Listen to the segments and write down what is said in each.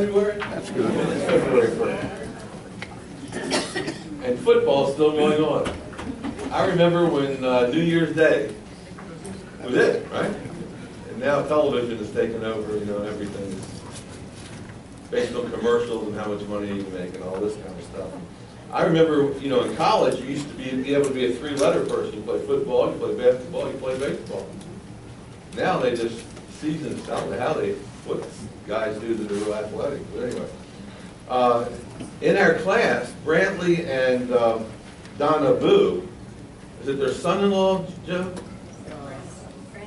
February? That's good. It's February first. And football's still going on. I remember when uh, New Year's Day was it, right? And now television has taken over, you know, everything is based on commercials and how much money you make and all this kind of stuff. I remember, you know, in college, you used to be, be able to be a three-letter person. You play football, you play basketball, you play baseball. Now they just season, I don't know how they, what guys do that are athletic, but anyway. Uh, In our class, Brantley and um, Donna Boo, is it their son-in-law, Joe?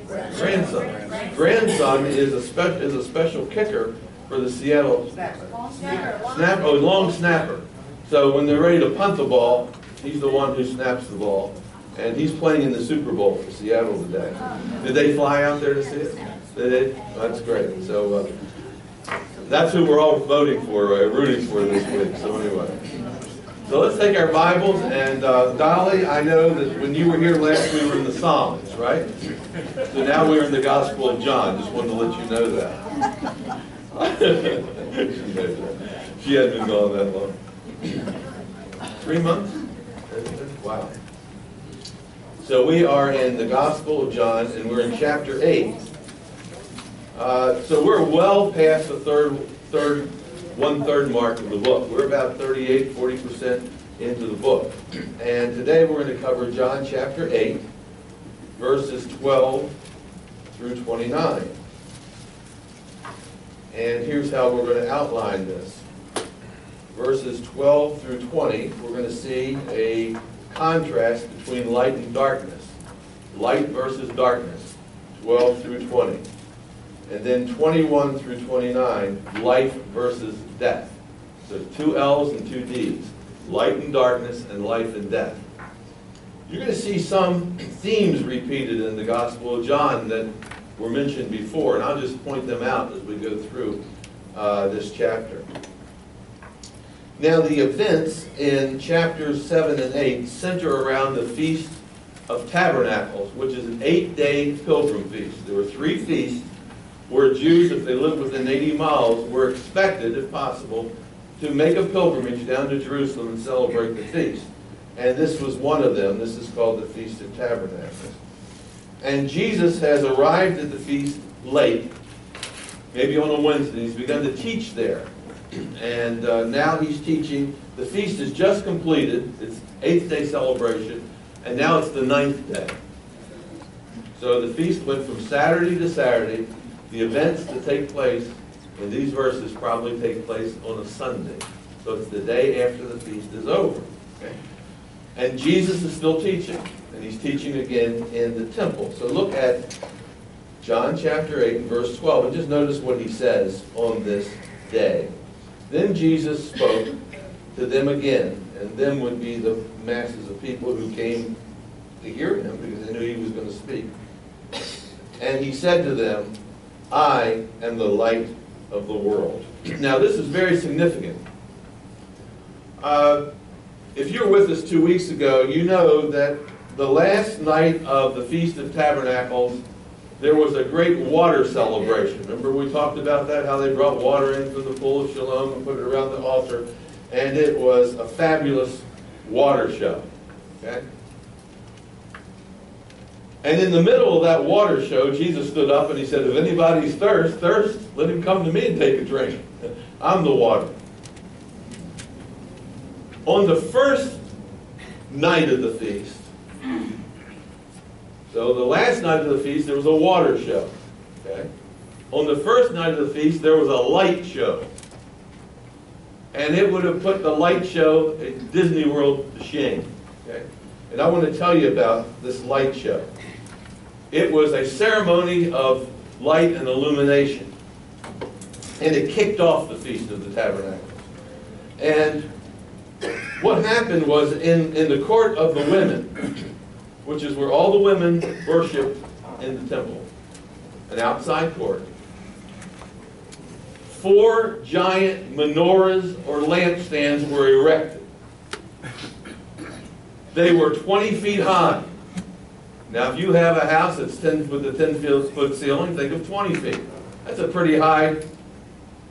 Grandson. Grandson is a spe, is a special kicker for the Seattle Snap, oh, long snapper. So when they're ready to punt the ball, he's the one who snaps the ball. And he's playing in the Super Bowl for Seattle today. Did they fly out there to see it? Did they? That's great. So, uh, that's who we're all voting for, uh, rooting for this week, so anyway. So let's take our Bibles, and uh, Dolly, I know that when you were here last, we were in the Psalms, right? So now we're in the Gospel of John, just wanted to let you know that. She that. She hadn't been gone that long. Three months? Wow. So we are in the Gospel of John, and we're in chapter 8. Uh, So we're well past the third, third, one-third mark of the book. We're about 38, 40% into the book. And today we're going to cover John chapter 8, verses 12 through 29. And here's how we're going to outline this. Verses 12 through 20, we're going to see a contrast between light and darkness. Light versus darkness, 12 through 20. And then 21 through 29, life versus death. So two L's and two D's, light and darkness and life and death. You're going to see some themes repeated in the Gospel of John that were mentioned before, and I'll just point them out as we go through uh, this chapter. Now, the events in chapters 7 and 8 center around the Feast of Tabernacles, which is an eight-day pilgrim feast. There were three feasts where Jews, if they lived within 80 miles, were expected, if possible, to make a pilgrimage down to Jerusalem and celebrate the feast. And this was one of them. This is called the Feast of Tabernacles. And Jesus has arrived at the feast late, maybe on a Wednesday. He's begun to teach there. And uh, now he's teaching. The feast is just completed. It's eighth day celebration. And now it's the ninth day. So the feast went from Saturday to Saturday. The events that take place in these verses probably take place on a Sunday. So it's the day after the feast is over. Okay? And Jesus is still teaching, and he's teaching again in the temple. So look at John chapter 8 and verse 12, and just notice what he says on this day. Then Jesus spoke to them again, and them would be the masses of people who came to hear him because they knew he was going to speak. And he said to them, I am the light of the world. Now, this is very significant. Uh, if you were with us two weeks ago, you know that the last night of the Feast of Tabernacles, there was a great water celebration. Remember we talked about that, how they brought water in from the pool of Siloam and put it around the altar, and it was a fabulous water show. Okay? And in the middle of that water show, Jesus stood up and he said, if anybody's thirst, thirst, let him come to me and take a drink. I'm the water. On the first night of the feast, so the last night of the feast, there was a water show. Okay? On the first night of the feast, there was a light show. And it would have put the light show at Disney World to shame. Okay? And I want to tell you about this light show. It was a ceremony of light and illumination. And it kicked off the Feast of the Tabernacles. And what happened was in, in the court of the women, which is where all the women worship in the temple, an outside court, four giant menorahs or lampstands were erected. They were 20 feet high. Now, if you have a house that's 10 with a 10 foot ceiling, think of 20 feet. That's a pretty high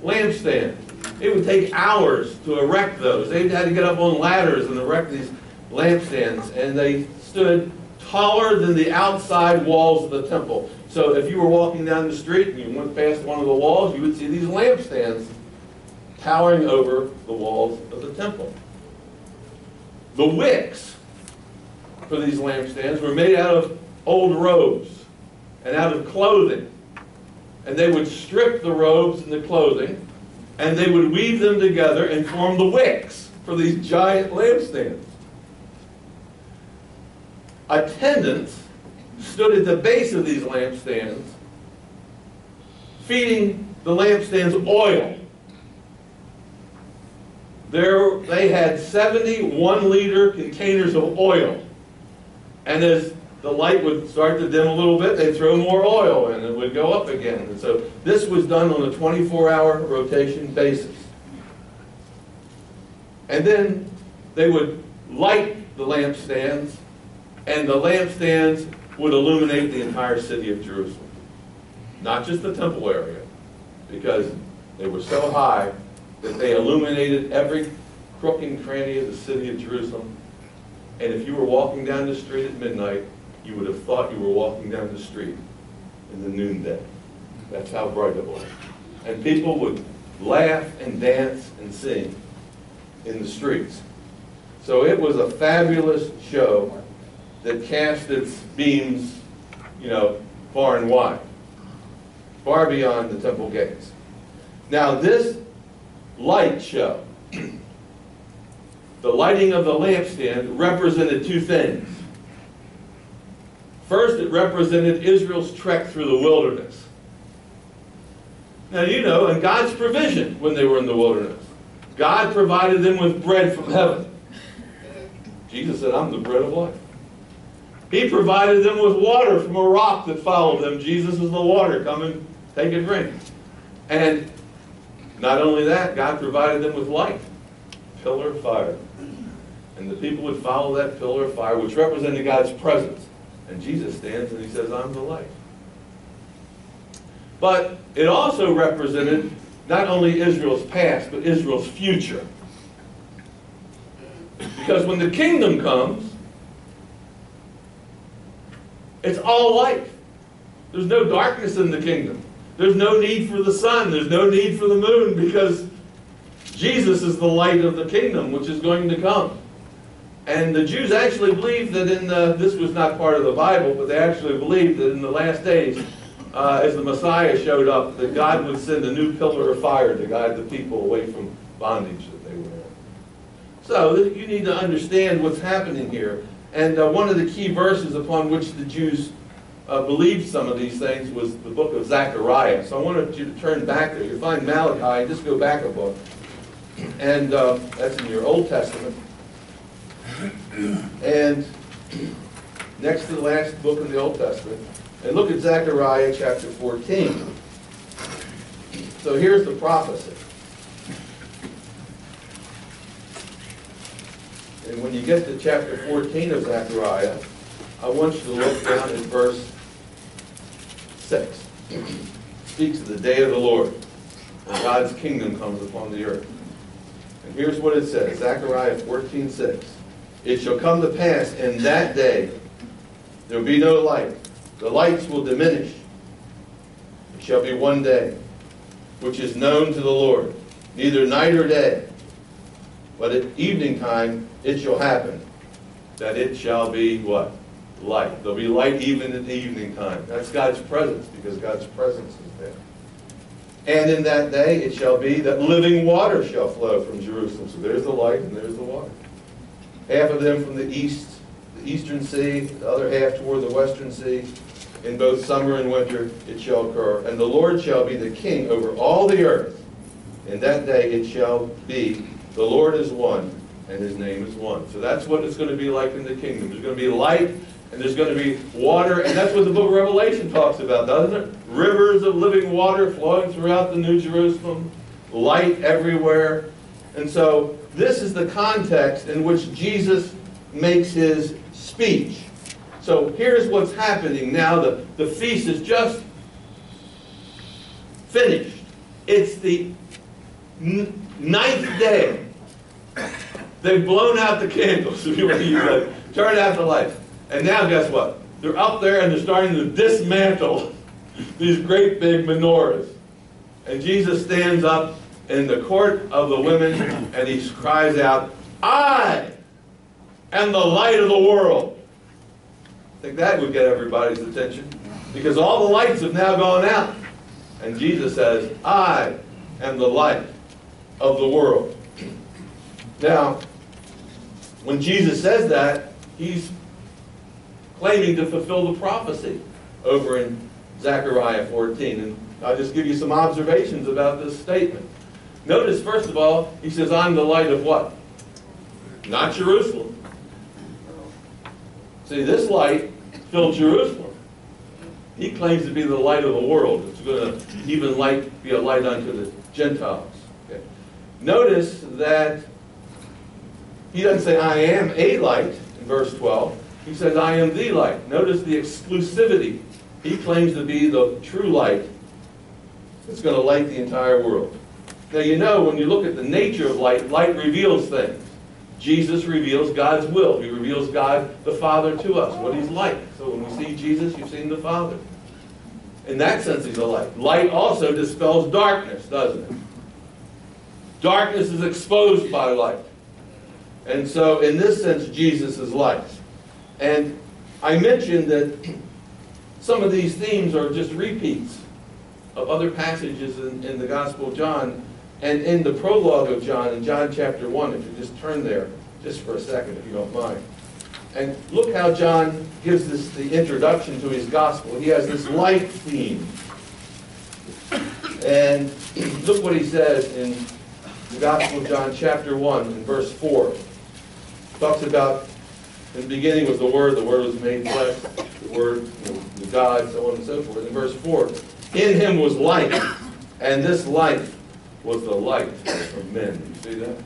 lampstand. It would take hours to erect those. They had to get up on ladders and erect these lampstands, and they stood taller than the outside walls of the temple. So if you were walking down the street and you went past one of the walls, you would see these lampstands towering over the walls of the temple. The wicks for these lampstands were made out of old robes and out of clothing. And they would strip the robes and the clothing, and they would weave them together and form the wicks for these giant lampstands. Attendants stood at the base of these lampstands, feeding the lampstands oil. There, they had 71 liter containers of oil. And as the light would start to dim a little bit, they'd throw more oil in and it would go up again. And so this was done on a 24 hour rotation basis. And then they would light the lampstands, and the lampstands would illuminate the entire city of Jerusalem. Not just the temple area, because they were so high that they illuminated every crook and cranny of the city of Jerusalem. And if you were walking down the street at midnight, you would have thought you were walking down the street in the noonday. That's how bright it was. And people would laugh and dance and sing in the streets. So it was a fabulous show that cast its beams, you know, far and wide, far beyond the temple gates. Now this light show, the lighting of the lampstand represented two things. First, it represented Israel's trek through the wilderness. Now, you know, and God's provision when they were in the wilderness. God provided them with bread from heaven. Jesus said, I'm the bread of life. He provided them with water from a rock that followed them. Jesus is the water. Come and take a drink. And not only that, God provided them with light, pillar of fire. And the people would follow that pillar of fire, which represented God's presence. And Jesus stands and he says, I'm the light. But it also represented not only Israel's past, but Israel's future. Because when the kingdom comes, it's all light. There's no darkness in the kingdom. There's no need for the sun. There's no need for the moon because Jesus is the light of the kingdom which is going to come. And the Jews actually believed that in the, this was not part of the Bible, but they actually believed that in the last days, uh, as the Messiah showed up, that God would send a new pillar of fire to guide the people away from bondage that they were in. So you need to understand what's happening here. And uh, one of the key verses upon which the Jews uh, believed some of these things was the book of Zechariah. So I wanted you to turn back there. You find Malachi, just go back a book. And uh, that's in your Old Testament. And next to the last book in the Old Testament, and look at Zechariah chapter 14. So here's the prophecy. And when you get to chapter 14 of Zechariah, I want you to look down at verse 6. It speaks of the day of the Lord, God's kingdom comes upon the earth. And here's what it says, Zechariah 14, 6. It shall come to pass in that day, there will be no light. The lights will diminish. It shall be one day, which is known to the Lord, neither night or day. But at evening time it shall happen that it shall be what? Light. There'll be light even at evening time. That's God's presence because God's presence is there. And in that day it shall be that living water shall flow from Jerusalem. So there's the light and there's the water. Half of them from the east, the eastern sea, the other half toward the western sea. In both summer and winter it shall occur. And the Lord shall be the king over all the earth. In that day it shall be, the Lord is one, and his name is one. So that's what it's going to be like in the kingdom. There's going to be light, and there's going to be water, and that's what the book of Revelation talks about, doesn't it? Rivers of living water flowing throughout the New Jerusalem, light everywhere. And so this is the context in which Jesus makes his speech. So here's what's happening now. The, the feast is just finished. It's the ninth day, they've blown out the candles, if you want to use that, turn out the lights. And now guess what? They're up there and they're starting to dismantle these great big menorahs. And Jesus stands up in the court of the women and he cries out, I am the light of the world. I think that would get everybody's attention because all the lights have now gone out. And Jesus says, I am the light of the world. Now, when Jesus says that, he's claiming to fulfill the prophecy over in Zechariah 14. And I'll just give you some observations about this statement. Notice, first of all, he says, I'm the light of what? Not Jerusalem. See, this light filled Jerusalem. He claims to be the light of the world. It's going to even light be a light unto the Gentiles. Okay. Notice that he doesn't say, I am a light in verse 12. He says, I am the light. Notice the exclusivity. He claims to be the true light that's going to light the entire world. Now, you know, when you look at the nature of light, light reveals things. Jesus reveals God's will. He reveals God the Father to us, what He's like. So when we see Jesus, you've seen the Father. In that sense, He's a light. Light also dispels darkness, doesn't it? Darkness is exposed by light. And so, in this sense, Jesus is light. And I mentioned that some of these themes are just repeats of other passages in, in the Gospel of John and in the prologue of John, in John chapter 1, if you just turn there just for a second, if you don't mind. And look how John gives this the introduction to his gospel. He has this life theme. And look what he says in the Gospel of John, chapter 1, in verse 4. Talks about, in the beginning was the Word, the Word was made flesh, the Word, the God, so on and so forth. In verse 4, in him was life, and this light was the light of men. You see that?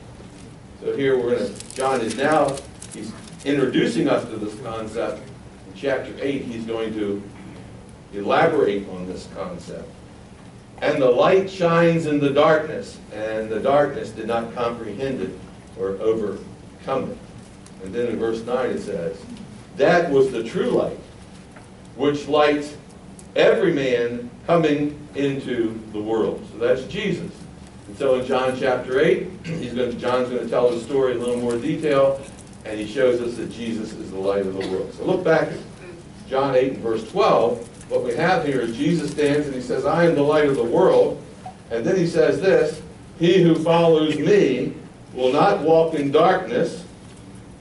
So here we're going to, John is now, he's introducing us to this concept. In chapter 8, he's going to elaborate on this concept. And the light shines in the darkness, and the darkness did not comprehend it or overcome it. And then in verse 9 it says, That was the true light, which lights every man coming into the world. So that's Jesus. So in John chapter 8, he's going to, John's going to tell the story in a little more detail, and he shows us that Jesus is the light of the world. So look back at John 8 and verse 12. What we have here is Jesus stands and he says, I am the light of the world. And then he says this, He who follows me will not walk in darkness,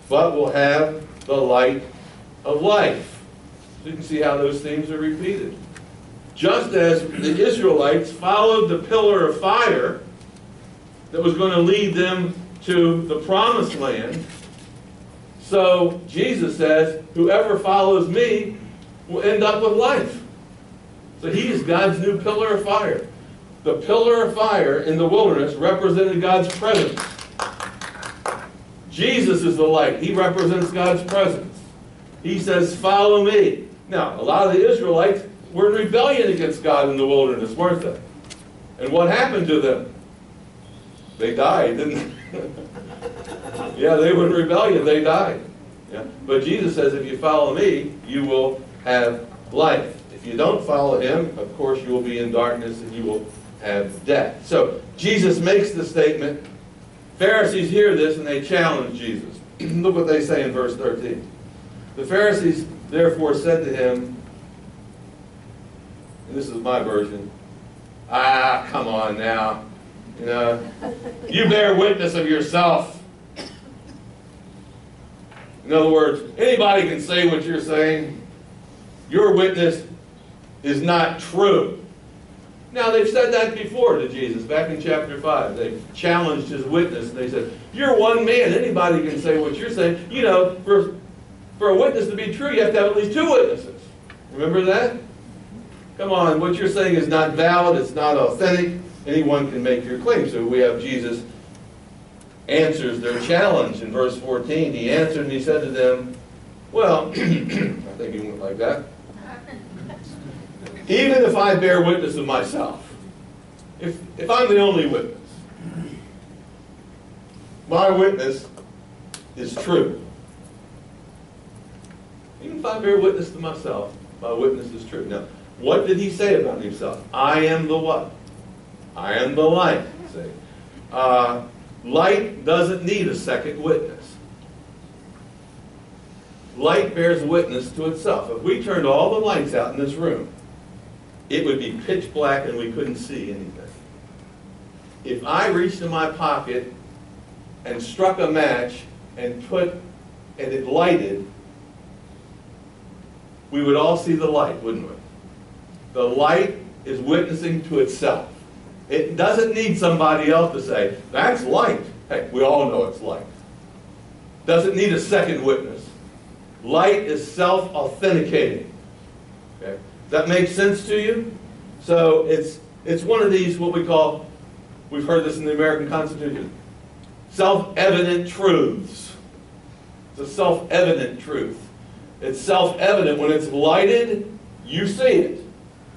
but will have the light of life. So you can see how those themes are repeated. Just as the Israelites followed the pillar of fire that was going to lead them to the promised land, so Jesus says, whoever follows me will end up with life. So he is God's new pillar of fire. The pillar of fire in the wilderness represented God's presence. Jesus is the light. He represents God's presence. He says, follow me. Now, a lot of the Israelites were in rebellion against God in the wilderness, weren't they? And what happened to them? They died, didn't they? yeah, they were in rebellion. They died. Yeah. But Jesus says, if you follow me, you will have life. If you don't follow him, of course, you will be in darkness and you will have death. So Jesus makes the statement. Pharisees hear this and they challenge Jesus. Look what they say in verse 13. The Pharisees therefore said to him, and this is my version, ah, come on now. You you bear witness of yourself. In other words, anybody can say what you're saying. Your witness is not true. Now, they've said that before to Jesus, back in chapter 5. They challenged his witness. They said, You're one man. Anybody can say what you're saying. You know, for, for a witness to be true, you have to have at least two witnesses. Remember that? Come on, what you're saying is not valid, it's not authentic. Anyone can make your claim. So we have Jesus answers their challenge in verse 14. He answered and he said to them, Well, I think he went like that. Even if I bear witness of myself, if, if I'm the only witness, my witness is true. Even if I bear witness to myself, my witness is true. Now, what did he say about himself? I am the what? I am the light. See? Uh, light doesn't need a second witness. Light bears witness to itself. If we turned all the lights out in this room, it would be pitch black and we couldn't see anything. If I reached in my pocket and struck a match and put, and it lighted, we would all see the light, wouldn't we? The light is witnessing to itself. It doesn't need somebody else to say, that's light. Hey, we all know it's light. Doesn't need a second witness. Light is self-authenticating. Okay? Does that make sense to you? So it's, it's one of these, what we call, we've heard this in the American Constitution, self-evident truths. It's a self-evident truth. It's self-evident when it's lighted, you see it.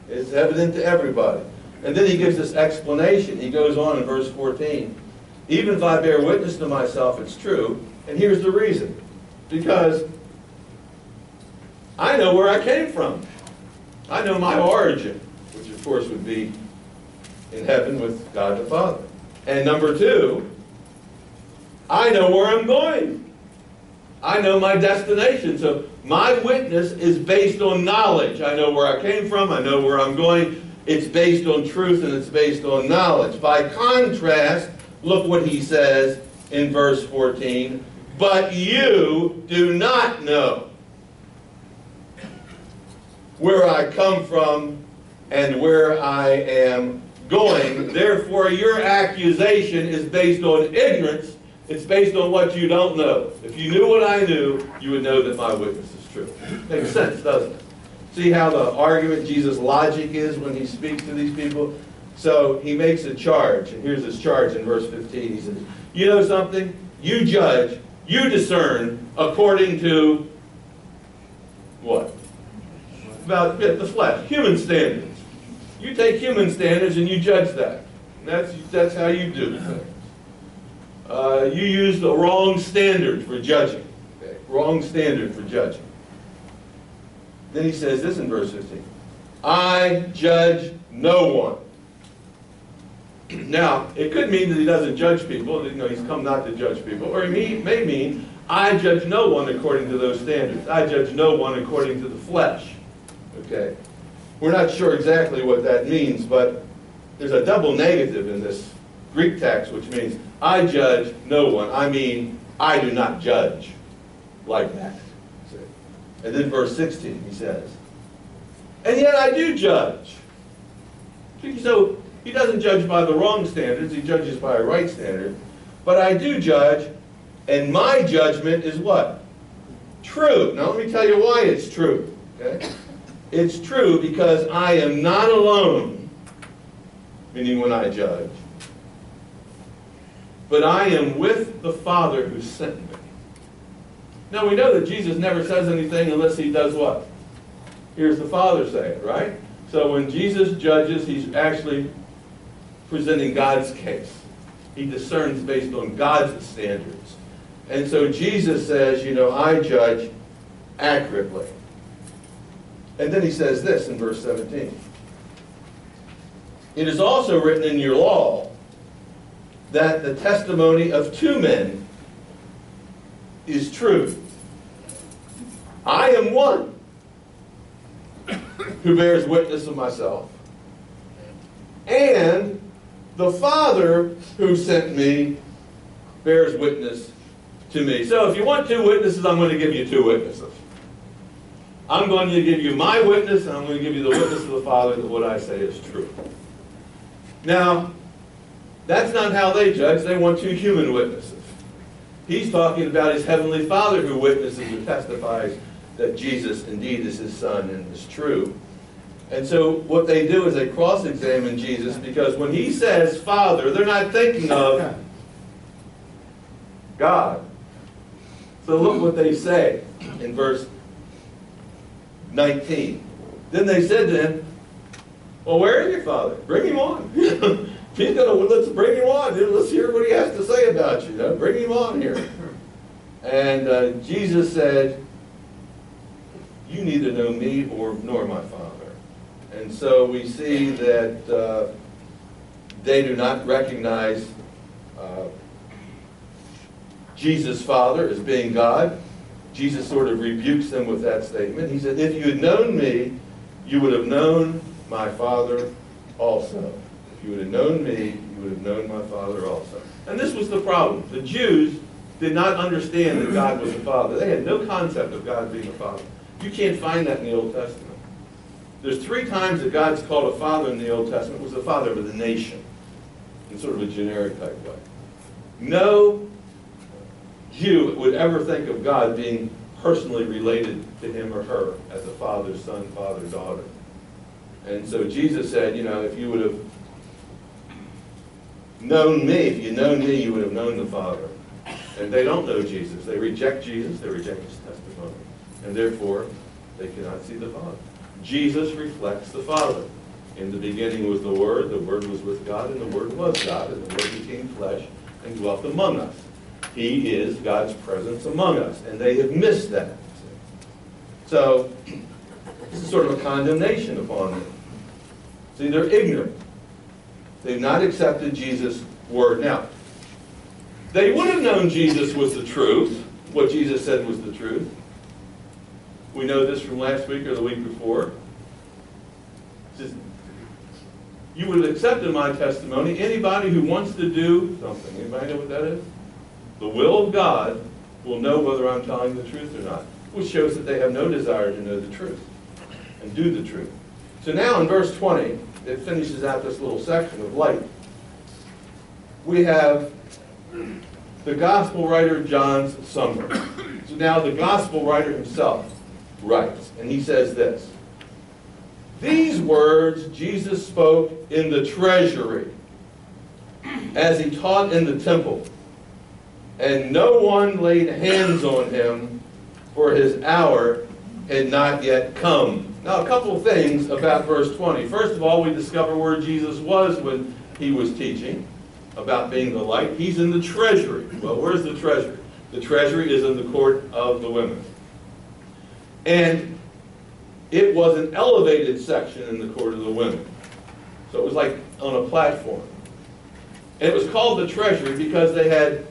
It's evident to everybody. And then he gives this explanation. He goes on in verse 14. Even if I bear witness to myself, it's true. And here's the reason. Because I know where I came from. I know my origin, which of course would be in heaven with God the Father. And number two, I know where I'm going. I know my destination. So my witness is based on knowledge. I know where I came from. I know where I'm going. It's based on truth and it's based on knowledge. By contrast, look what he says in verse 14. But you do not know where I come from and where I am going. Therefore, your accusation is based on ignorance. It's based on what you don't know. If you knew what I knew, you would know that my witness is true. Makes sense, doesn't it? See how the argument, Jesus' logic is when he speaks to these people? So he makes a charge, and here's his charge in verse 15. He says, You know something? You judge, you discern according to what? About the flesh, human standards. You take human standards and you judge that. That's, that's how you do things. Uh, you use the wrong standard for judging. Okay? Wrong standard for judging. Then he says this in verse 15. I judge no one. Now, it could mean that he doesn't judge people, you know, he's come not to judge people, or he may, mean, I judge no one according to those standards. I judge no one according to the flesh. Okay? We're not sure exactly what that means, but there's a double negative in this Greek text, which means, I judge no one. I mean, I do not judge like that. And then verse 16, he says, And yet I do judge. So he doesn't judge by the wrong standards, he judges by a right standard. But I do judge, and my judgment is what? True. Now let me tell you why it's true. Okay? It's true because I am not alone, meaning when I judge, but I am with the Father who sent me. Now we know that Jesus never says anything unless he does what? Hears the Father say it, right? So when Jesus judges, he's actually presenting God's case. He discerns based on God's standards. And so Jesus says, you know, I judge accurately. And then he says this in verse 17. It is also written in your law that the testimony of two men is true. I am one who bears witness of myself. And the Father who sent me bears witness to me. So if you want two witnesses, I'm going to give you two witnesses. I'm going to give you my witness, and I'm going to give you the witness of the Father that what I say is true. Now, that's not how they judge. They want two human witnesses. He's talking about his heavenly Father who witnesses and testifies that Jesus indeed is his son and is true. And so what they do is they cross-examine Jesus because when he says Father, they're not thinking of God. So look what they say in verse 19. Then they said to him, Well, where is your father? Bring him on. He's gonna let's bring him on. Let's hear what he has to say about you bring him on here. And uh, Jesus said, you neither know me or nor my Father. And so we see that uh, they do not recognize uh, Jesus' Father as being God. Jesus sort of rebukes them with that statement. He said, if you had known me, you would have known my Father also. You would have known me, you would have known my Father also. And this was the problem. The Jews did not understand that God was the Father. They had no concept of God being a Father. You can't find that in the Old Testament. There's three times that God's called a father in the Old Testament. It was the father of the nation, in sort of a generic type way. No Jew would ever think of God being personally related to him or her as a father, son, father, daughter. And so Jesus said, you know, if you would have known me, if you'd known me, you would have known the Father. And they don't know Jesus. They reject Jesus. They reject his testimony. And therefore, they cannot see the Father. Jesus reflects the Father. In the beginning was the Word, the Word was with God, and the Word was God, and the Word became flesh and dwelt among us. He is God's presence among us, and they have missed that. So, this is sort of a condemnation upon them. See, they're ignorant. They've not accepted Jesus' word. Now, they would have known Jesus was the truth, what Jesus said was the truth. We know this from last week or the week before. Says, you would have accepted my testimony. Anybody who wants to do something, anybody know what that is? The will of God will know whether I'm telling the truth or not, which shows that they have no desire to know the truth and do the truth. So now in verse 20, it finishes out this little section of light. We have the gospel writer John's summary. So now the gospel writer himself writes, and he says this. These words Jesus spoke in the treasury as he taught in the temple, and no one laid hands on him, for his hour had not yet come. Now, a couple of things about verse 20. First of all, we discover where Jesus was when he was teaching about being the light. He's in the treasury. Well, where's the treasury? The treasury is in the court of the women. And it was an elevated section in the court of the women. So it was like on a platform. And it was called the treasury because they had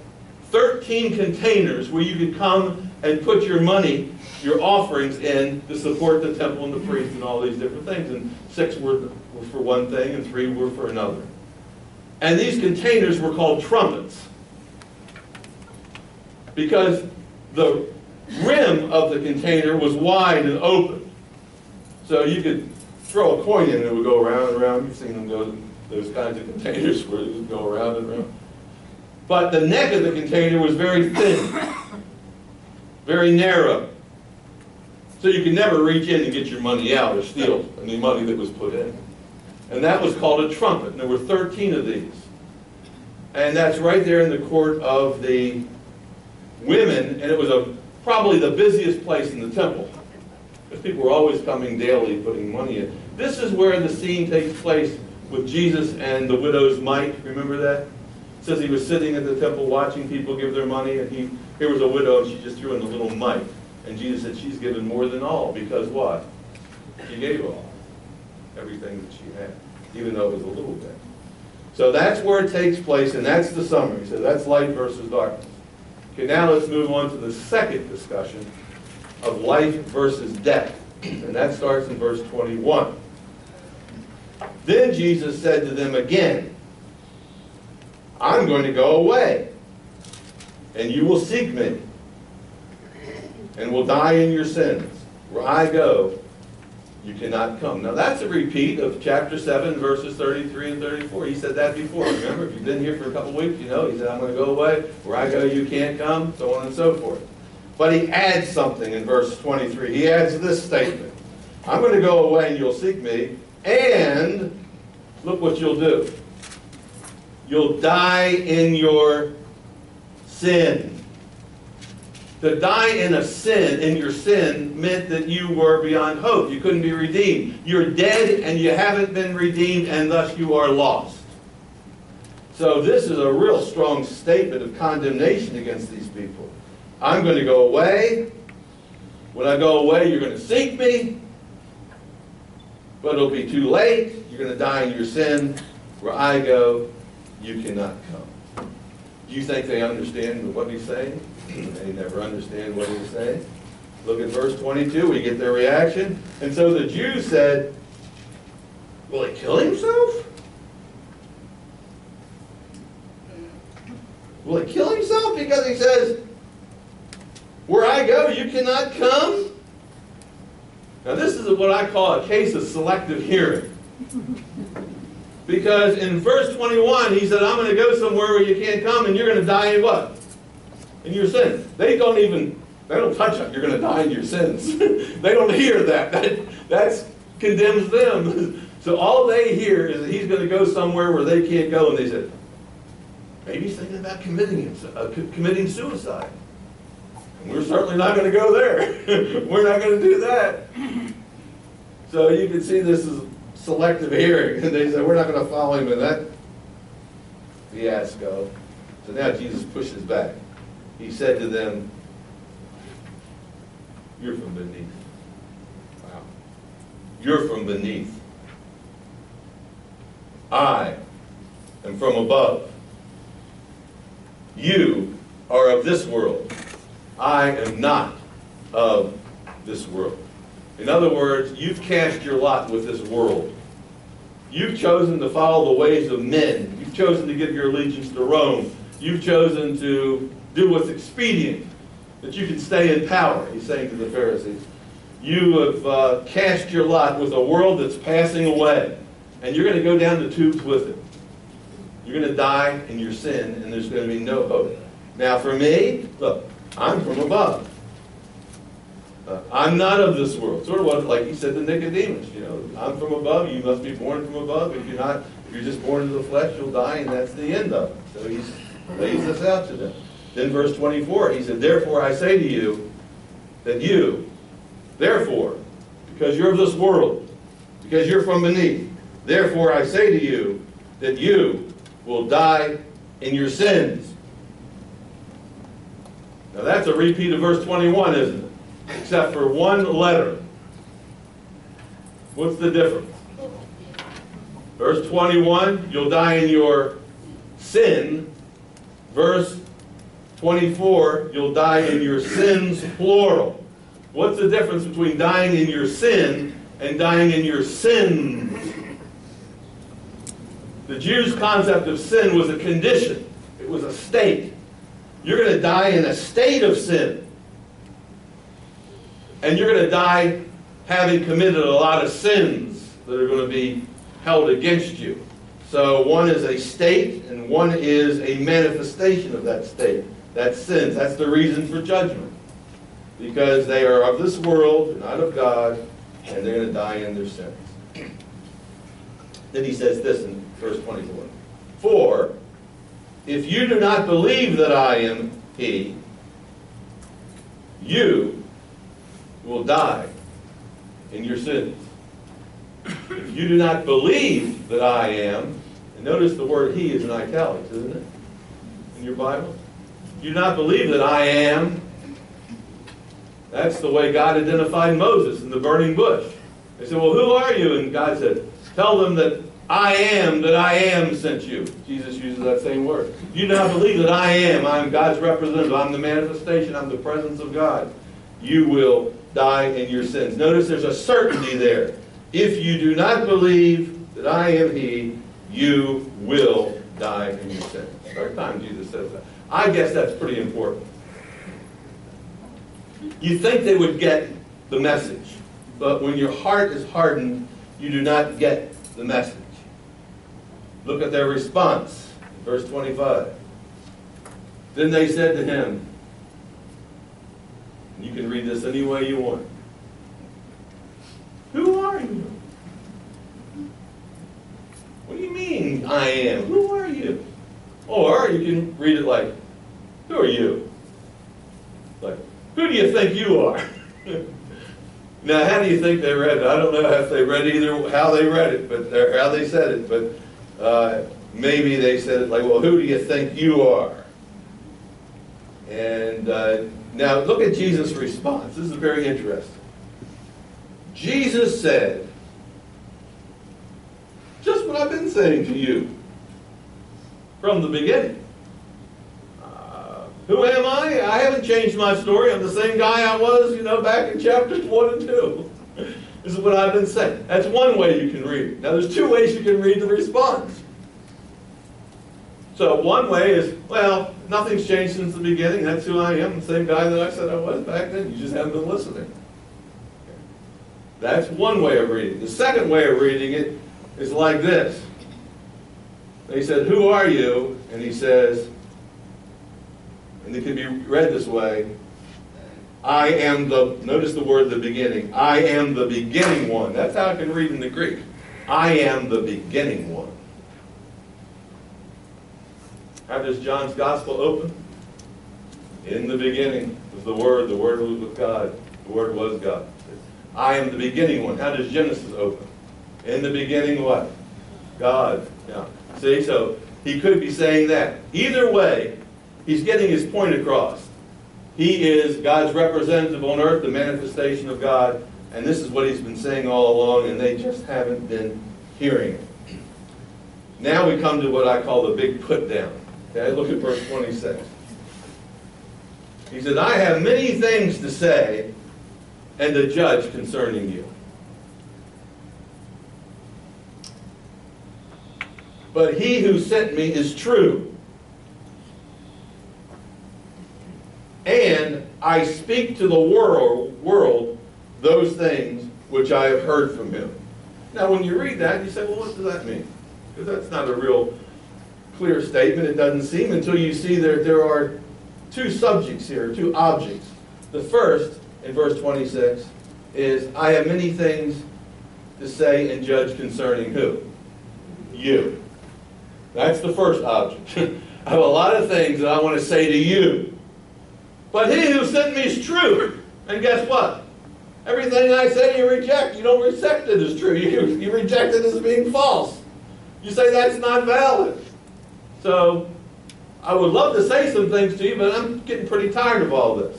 13 containers where you could come and put your money your offerings in to support the temple and the mm-hmm. priests and all these different things. And six were, were for one thing and three were for another. And these containers were called trumpets. Because the rim of the container was wide and open. So you could throw a coin in and it would go around and around. You've seen them go, those kinds of containers where it would go around and around. But the neck of the container was very thin, very narrow. So you could never reach in and get your money out or steal any money that was put in. And that was called a trumpet. And there were 13 of these. And that's right there in the court of the women. And it was a, probably the busiest place in the temple. Because people were always coming daily putting money in. This is where the scene takes place with Jesus and the widow's mite. Remember that? It says he was sitting at the temple watching people give their money. And he, here was a widow and she just threw in a little mite. And Jesus said, she's given more than all, because what? She gave all. Everything that she had, even though it was a little bit. So that's where it takes place, and that's the summary. So that's light versus darkness. Okay, now let's move on to the second discussion of life versus death. And that starts in verse 21. Then Jesus said to them again, I'm going to go away, and you will seek me and will die in your sins. Where I go, you cannot come. Now that's a repeat of chapter 7, verses 33 and 34. He said that before. Remember, if you've been here for a couple weeks, you know, he said, I'm going to go away. Where I go, you can't come, so on and so forth. But he adds something in verse 23. He adds this statement. I'm going to go away and you'll seek me, and look what you'll do. You'll die in your sin. To die in a sin, in your sin, meant that you were beyond hope. You couldn't be redeemed. You're dead and you haven't been redeemed, and thus you are lost. So this is a real strong statement of condemnation against these people. I'm going to go away. When I go away, you're going to seek me, but it'll be too late. You're going to die in your sin. Where I go, you cannot come. Do you think they understand what he's saying? They never understand what he's saying. Look at verse 22. We get their reaction. And so the Jews said, Will he kill himself? Will he kill himself? Because he says, Where I go, you cannot come? Now, this is what I call a case of selective hearing. Because in verse 21, he said, I'm going to go somewhere where you can't come, and you're going to die in what? In your sin. They don't even, they don't touch it. You're going to die in your sins. they don't hear that. That that's, condemns them. so all they hear is that he's going to go somewhere where they can't go, and they said, maybe he's thinking about committing, uh, committing suicide. And we're certainly not going to go there. we're not going to do that. So you can see this is selective hearing. And they said, we're not going to follow him in that fiasco. So now Jesus pushes back. He said to them, You're from beneath. Wow. You're from beneath. I am from above. You are of this world. I am not of this world. In other words, you've cast your lot with this world. You've chosen to follow the ways of men. You've chosen to give your allegiance to Rome. You've chosen to do what's expedient, that you can stay in power, he's saying to the Pharisees. You have uh, cast your lot with a world that's passing away, and you're going to go down the tubes with it. You're going to die in your sin, and there's going to be no hope. Now, for me, look, I'm from above. Uh, I'm not of this world. Sort of what, like he said to Nicodemus, you know, I'm from above, you must be born from above. If you're not, if you're just born into the flesh, you'll die, and that's the end of it. So he lays this out to them. Then verse 24, he said, Therefore I say to you, that you, therefore, because you're of this world, because you're from beneath, therefore I say to you, that you will die in your sins. Now that's a repeat of verse 21, isn't it? Except for one letter. What's the difference? Verse 21, you'll die in your sin. Verse 24, you'll die in your sins, plural. What's the difference between dying in your sin and dying in your sins? The Jews' concept of sin was a condition. It was a state. You're going to die in a state of sin and you're going to die having committed a lot of sins that are going to be held against you. So one is a state, and one is a manifestation of that state. That's sins. That's the reason for judgment. Because they are of this world, not of God, and they're going to die in their sins. Then he says this in verse 24. For if you do not believe that I am he, you will die in your sins. If you do not believe that I am, and notice the word he is in italics, isn't it? In your Bible? If you do not believe that I am, that's the way God identified Moses in the burning bush. They said, Well, who are you? And God said, Tell them that I am, that I am sent you. Jesus uses that same word. You do not believe that I am. I'm God's representative. I'm the manifestation. I'm the presence of God. You will die in your sins. Notice there's a certainty there. If you do not believe that I am He, you will die in your sins. Third time Jesus says that. I guess that's pretty important. You think they would get the message, but when your heart is hardened, you do not get the message. Look at their response, verse 25. Then they said to him, you can read this any way you want. Who are you? What do you mean, I am? Who are you? Or you can read it like, Who are you? Like, who do you think you are? now, how do you think they read it? I don't know if they read either how they read it, but how they said it, but uh, maybe they said it like, well, who do you think you are? And uh, now look at Jesus' response. This is very interesting. Jesus said, just what I've been saying to you from the beginning. Uh, who am I? I haven't changed my story. I'm the same guy I was, you know, back in chapters 1 and 2. this is what I've been saying. That's one way you can read it. Now, there's two ways you can read the response. So one way is, well, nothing's changed since the beginning. That's who I am, the same guy that I said I was back then. You just haven't been listening. That's one way of reading. The second way of reading it is like this. They said, Who are you? And he says, and it can be read this way I am the, notice the word the beginning. I am the beginning one. That's how I can read in the Greek. I am the beginning one. How does John's Gospel open? In the beginning was the Word, the Word was with God, the Word was God. I am the beginning one. How does Genesis open? In the beginning, what? God. Yeah. See, so he could be saying that. Either way, he's getting his point across. He is God's representative on earth, the manifestation of God, and this is what he's been saying all along, and they just haven't been hearing it. Now we come to what I call the big put down. Okay, look at verse 26. He says, I have many things to say and to judge concerning you. But he who sent me is true. And I speak to the world, world those things which I have heard from him. Now, when you read that, you say, well, what does that mean? Because that's not a real clear statement, it doesn't seem, until you see that there are two subjects here, two objects. The first, in verse 26, is, I have many things to say and judge concerning who? You. That's the first object. I have a lot of things that I want to say to you. But he who sent me is true. And guess what? Everything I say you reject. You don't reject it as true. You, you reject it as being false. You say that's not valid. So I would love to say some things to you, but I'm getting pretty tired of all this.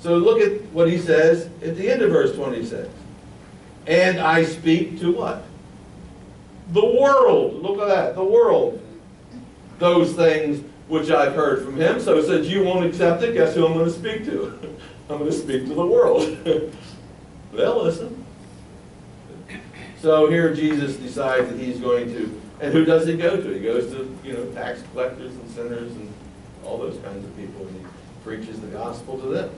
So look at what he says at the end of verse 26. And I speak to what? The world. Look at that. The world. Those things which I've heard from him. So since you won't accept it, guess who I'm going to speak to? I'm going to speak to the world. They'll listen. So here Jesus decides that he's going to and who does he go to? He goes to, you know, tax collectors and sinners and all those kinds of people, and he preaches the gospel to them.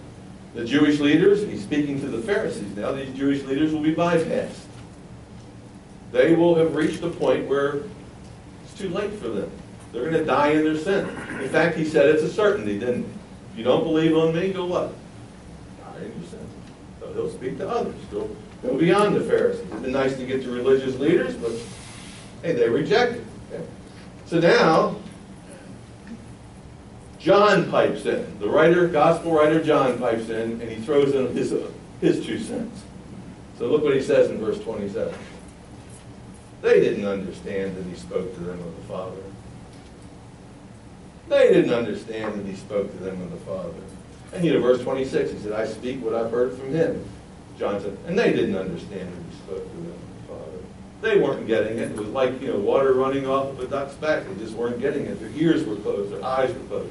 The Jewish leaders, he's speaking to the Pharisees now, these Jewish leaders will be bypassed. They will have reached a point where it's too late for them. They're going to die in their sin. In fact, he said it's a certainty, didn't he? If you don't believe on me, go what? Die in your sin. So he'll speak to others. He'll go beyond the Pharisees. It'd been nice to get to religious leaders, but Hey, they rejected. Okay? So now, John pipes in. The writer, gospel writer John pipes in, and he throws in his, his two cents. So look what he says in verse 27. They didn't understand that he spoke to them of the Father. They didn't understand that he spoke to them of the Father. And you know, verse 26, he said, I speak what I've heard from him. John said, and they didn't understand that he spoke to them. They weren't getting it. It was like, you know, water running off of a duck's back. They just weren't getting it. Their ears were closed. Their eyes were closed.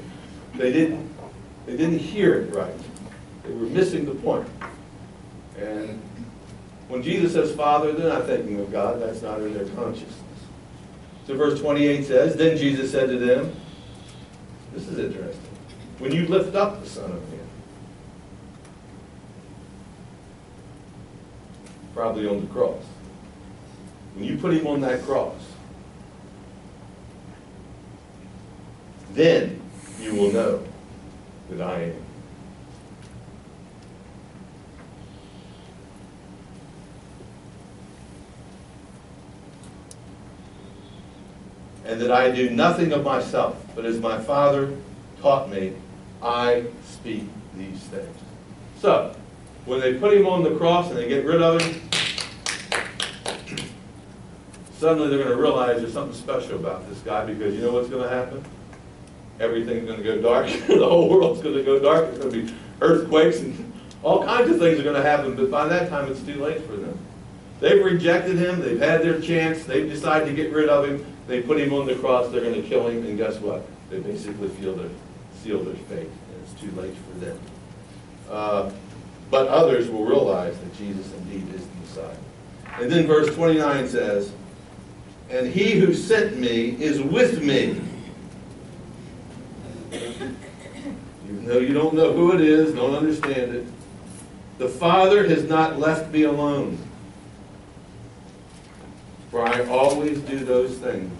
They didn't, they didn't hear it right. They were missing the point. And when Jesus says Father, they're not thinking of God. That's not in their consciousness. So verse 28 says, Then Jesus said to them, this is interesting, when you lift up the Son of Man, probably on the cross, when you put him on that cross, then you will know that I am. And that I do nothing of myself, but as my Father taught me, I speak these things. So, when they put him on the cross and they get rid of him, suddenly they're gonna realize there's something special about this guy, because you know what's gonna happen? Everything's gonna go dark, the whole world's gonna go dark, there's gonna be earthquakes and all kinds of things are gonna happen, but by that time, it's too late for them. They've rejected him, they've had their chance, they've decided to get rid of him, they put him on the cross, they're gonna kill him, and guess what? They basically feel their, seal their fate, and it's too late for them. Uh, But others will realize that Jesus indeed is the Messiah. And then verse 29 says, And he who sent me is with me. Even though you don't know who it is, don't understand it, the Father has not left me alone. For I always do those things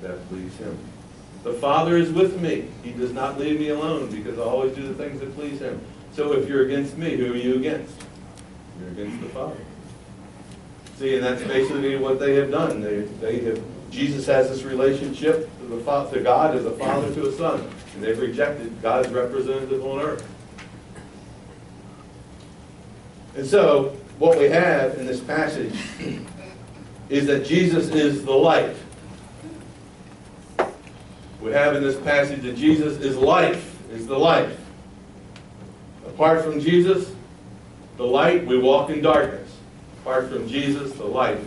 that please him. The Father is with me. He does not leave me alone because I always do the things that please him. So if you're against me, who are you against? You're against the Father. See, and that's basically what they have done. They, they have, Jesus has this relationship to the to God as a father to a son, and they've rejected God's representative on earth. And so, what we have in this passage is that Jesus is the light. We have in this passage that Jesus is life, is the life. Apart from Jesus, the light, we walk in darkness. Apart from Jesus, the life,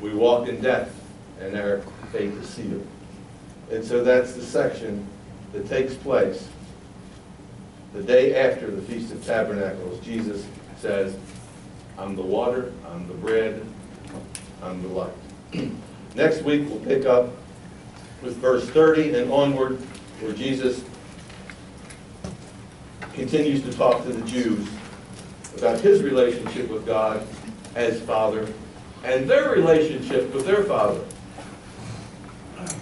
we walk in death, and our fate is sealed. And so that's the section that takes place the day after the Feast of Tabernacles. Jesus says, I'm the water, I'm the bread, I'm the light. Next week, we'll pick up with verse 30 and onward, where Jesus continues to talk to the Jews about his relationship with God as Father and their relationship with their Father,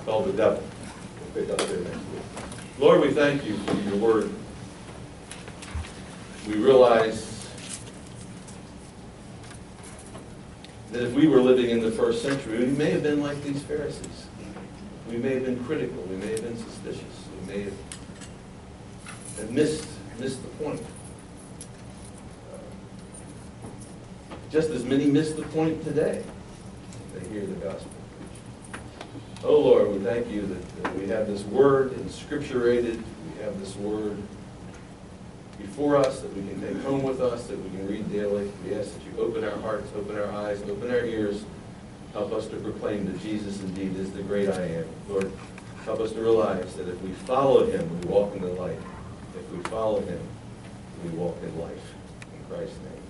called the devil. We'll pick up there next week. Lord, we thank you for your word. We realize that if we were living in the first century, we may have been like these Pharisees. We may have been critical, we may have been suspicious, we may have, missed, missed the point. Just as many miss the point today, they hear the gospel. Oh Lord, we thank you that, that we have this word inscripturated, we have this word before us that we can take home with us, that we can read daily. We ask that you open our hearts, open our eyes, open our ears, help us to proclaim that Jesus indeed is the great I am. Lord, help us to realize that if we follow him, we walk in the light. If we follow him, we walk in life. In Christ's name.